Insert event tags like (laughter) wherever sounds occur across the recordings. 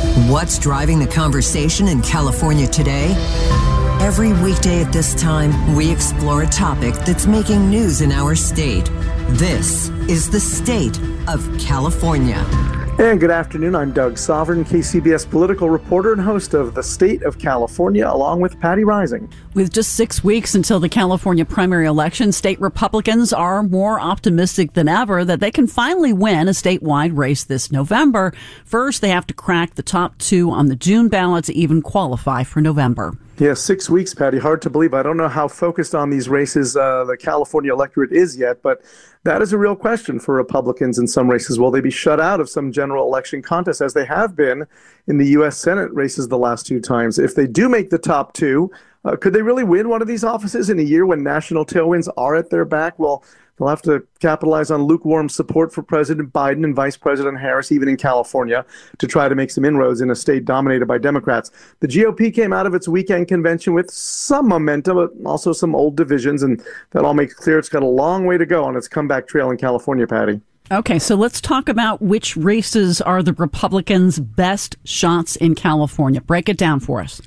What's driving the conversation in California today? Every weekday at this time, we explore a topic that's making news in our state. This is the state of California. And good afternoon. I'm Doug Sovern, KCBS political reporter and host of The State of California, along with Patti Reisin. With just six weeks until the California primary election, state Republicans are more optimistic than ever that they can finally win a statewide race this November. First, they have to crack the top two on the June ballot to even qualify for November. Yeah, six weeks, Patti. Hard to believe. I don't know how focused on these races uh, the California electorate is yet, but that is a real question for Republicans in some races. Will they be shut out of some general election contest, as they have been in the U.S. Senate races the last two times? If they do make the top two, uh, could they really win one of these offices in a year when national tailwinds are at their back? Well, They'll have to capitalize on lukewarm support for President Biden and Vice President Harris, even in California, to try to make some inroads in a state dominated by Democrats. The GOP came out of its weekend convention with some momentum, but also some old divisions, and that all makes clear it's got a long way to go on its comeback trail in California, Patti. Okay, so let's talk about which races are the Republicans' best shots in California. Break it down for us.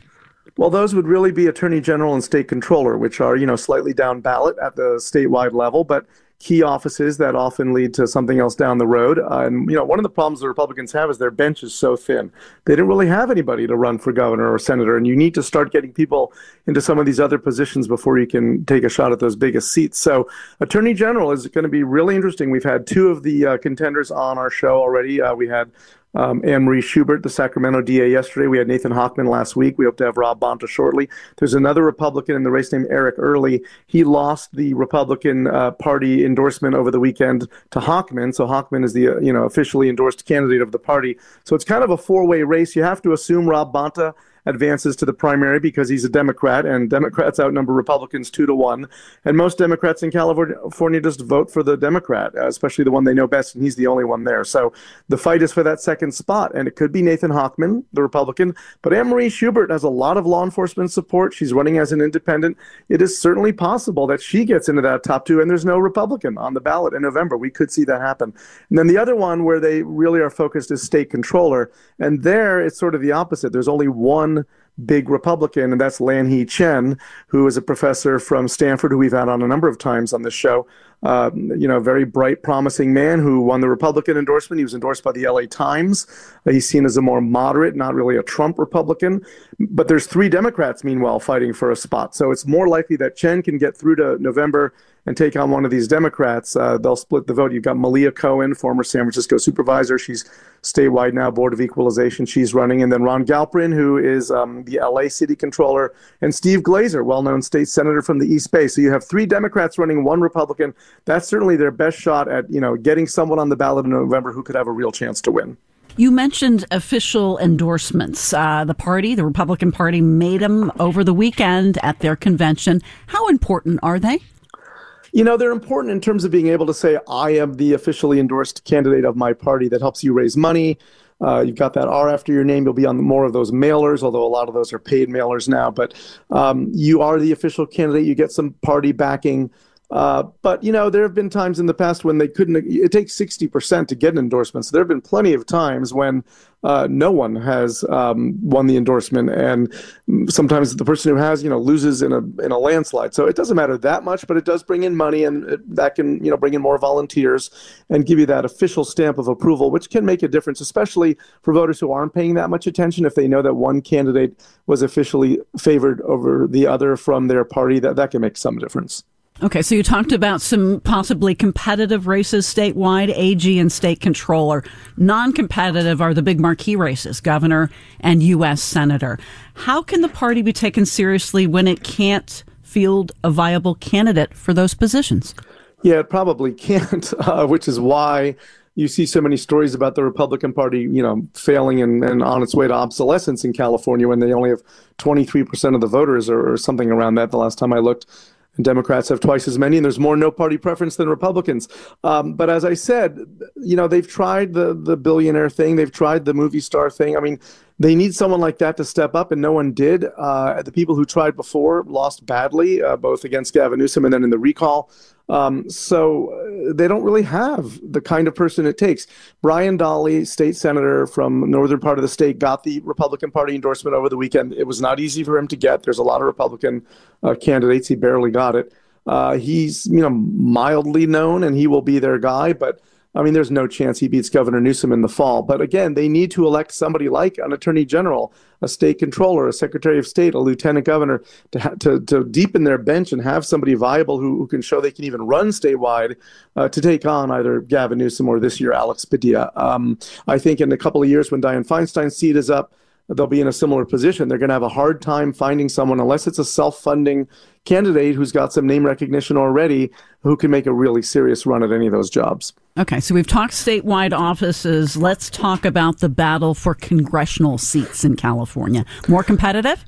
Well, those would really be attorney general and state controller, which are, you know, slightly down ballot at the statewide level, but key offices that often lead to something else down the road. Uh, and, you know, one of the problems the Republicans have is their bench is so thin. They didn't really have anybody to run for governor or senator. And you need to start getting people into some of these other positions before you can take a shot at those biggest seats. So, attorney general is going to be really interesting. We've had two of the uh, contenders on our show already. Uh, we had um, Anne Marie Schubert, the Sacramento DA, yesterday. We had Nathan Hochman last week. We hope to have Rob Bonta shortly. There's another Republican in the race named Eric Early. He lost the Republican uh, Party endorsement over the weekend to Hochman. So Hochman is the uh, you know officially endorsed candidate of the party. So it's kind of a four way race. You have to assume Rob Bonta advances to the primary because he's a Democrat, and Democrats outnumber Republicans two to one. And most Democrats in California just vote for the Democrat, uh, especially the one they know best, and he's the only one there. So the fight is for that second spot, and it could be Nathan Hochman, the Republican, but Anne Marie Schubert has a lot of law enforcement support. She's running as an independent. It is certainly possible that she gets into that top two, and there's no Republican on the ballot in November. We could see that happen. And then the other one where they really are focused is state controller, and there it's sort of the opposite. There's only one one big Republican, and that's Lanhee Chen, who is a professor from Stanford, who we've had on a number of times on this show. Uh, you know, very bright, promising man who won the Republican endorsement. He was endorsed by the LA Times. He's seen as a more moderate, not really a Trump Republican. But there's three Democrats, meanwhile, fighting for a spot. So it's more likely that Chen can get through to November and take on one of these Democrats. Uh, they'll split the vote. You've got Malia Cohen, former San Francisco supervisor. She's statewide now, Board of Equalization. She's running. And then Ron Galperin, who is um, the LA city controller, and Steve Glazer, well known state senator from the East Bay. So you have three Democrats running, one Republican. That's certainly their best shot at you know getting someone on the ballot in November who could have a real chance to win. You mentioned official endorsements. Uh, the party, the Republican Party, made them over the weekend at their convention. How important are they? You know, they're important in terms of being able to say, I am the officially endorsed candidate of my party that helps you raise money. Uh, you've got that R after your name. You'll be on more of those mailers, although a lot of those are paid mailers now. But um, you are the official candidate. You get some party backing. Uh, but you know, there have been times in the past when they couldn't. It takes sixty percent to get an endorsement. So there have been plenty of times when uh, no one has um, won the endorsement, and sometimes the person who has, you know, loses in a in a landslide. So it doesn't matter that much, but it does bring in money, and it, that can you know bring in more volunteers and give you that official stamp of approval, which can make a difference, especially for voters who aren't paying that much attention. If they know that one candidate was officially favored over the other from their party, that that can make some difference. Okay, so you talked about some possibly competitive races statewide, AG and state controller. Non competitive are the big marquee races, governor and U.S. senator. How can the party be taken seriously when it can't field a viable candidate for those positions? Yeah, it probably can't, (laughs) uh, which is why you see so many stories about the Republican Party, you know, failing and, and on its way to obsolescence in California when they only have 23% of the voters or, or something around that the last time I looked. And Democrats have twice as many, and there's more no party preference than Republicans. Um, but as I said, you know, they've tried the the billionaire thing, they've tried the movie star thing. I mean, they need someone like that to step up, and no one did. Uh, the people who tried before lost badly, uh, both against Gavin Newsom and then in the recall. Um, so uh, they don't really have the kind of person it takes. Brian Dahle, state senator from northern part of the state, got the Republican Party endorsement over the weekend. It was not easy for him to get. There's a lot of Republican uh, candidates. He barely got it. Uh, he's you know mildly known, and he will be their guy, but I mean, there's no chance he beats Governor Newsom in the fall. But again, they need to elect somebody like an attorney general, a state controller, a secretary of state, a lieutenant governor to, ha- to, to deepen their bench and have somebody viable who, who can show they can even run statewide uh, to take on either Gavin Newsom or this year Alex Padilla. Um, I think in a couple of years when Dianne Feinstein's seat is up, they'll be in a similar position. They're going to have a hard time finding someone unless it's a self-funding candidate who's got some name recognition already who can make a really serious run at any of those jobs. Okay, so we've talked statewide offices. Let's talk about the battle for congressional seats in California. More competitive?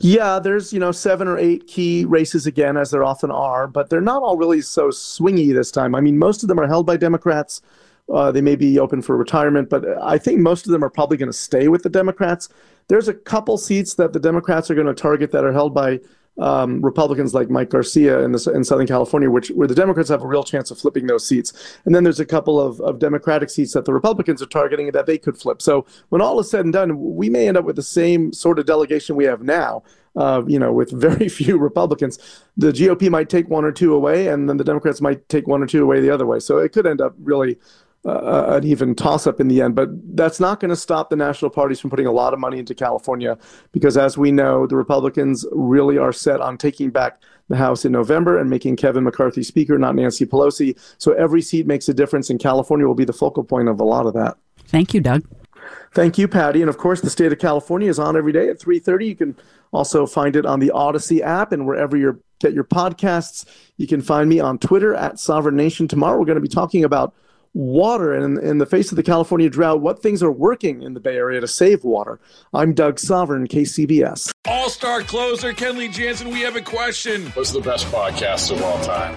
Yeah, there's, you know, seven or eight key races again, as there often are, but they're not all really so swingy this time. I mean, most of them are held by Democrats. Uh, they may be open for retirement, but I think most of them are probably going to stay with the Democrats. There's a couple seats that the Democrats are going to target that are held by um, Republicans like Mike Garcia in, the, in Southern California, which where the Democrats have a real chance of flipping those seats. And then there's a couple of, of Democratic seats that the Republicans are targeting that they could flip. So when all is said and done, we may end up with the same sort of delegation we have now. Uh, you know, with very (laughs) few Republicans, the GOP might take one or two away, and then the Democrats might take one or two away the other way. So it could end up really uh, an even toss up in the end. But that's not going to stop the national parties from putting a lot of money into California because, as we know, the Republicans really are set on taking back the House in November and making Kevin McCarthy Speaker, not Nancy Pelosi. So every seat makes a difference, and California will be the focal point of a lot of that. Thank you, Doug. Thank you, Patti. And of course, the state of California is on every day at 3:30. You can also find it on the Odyssey app and wherever you get your podcasts. You can find me on Twitter at SovernNation. Tomorrow, we're going to be talking about water and in, in the face of the California drought, what things are working in the Bay Area to save water. I'm Doug Sovern, KCBS. All star closer Kenley Jansen, we have a question. What's the best podcast of all time?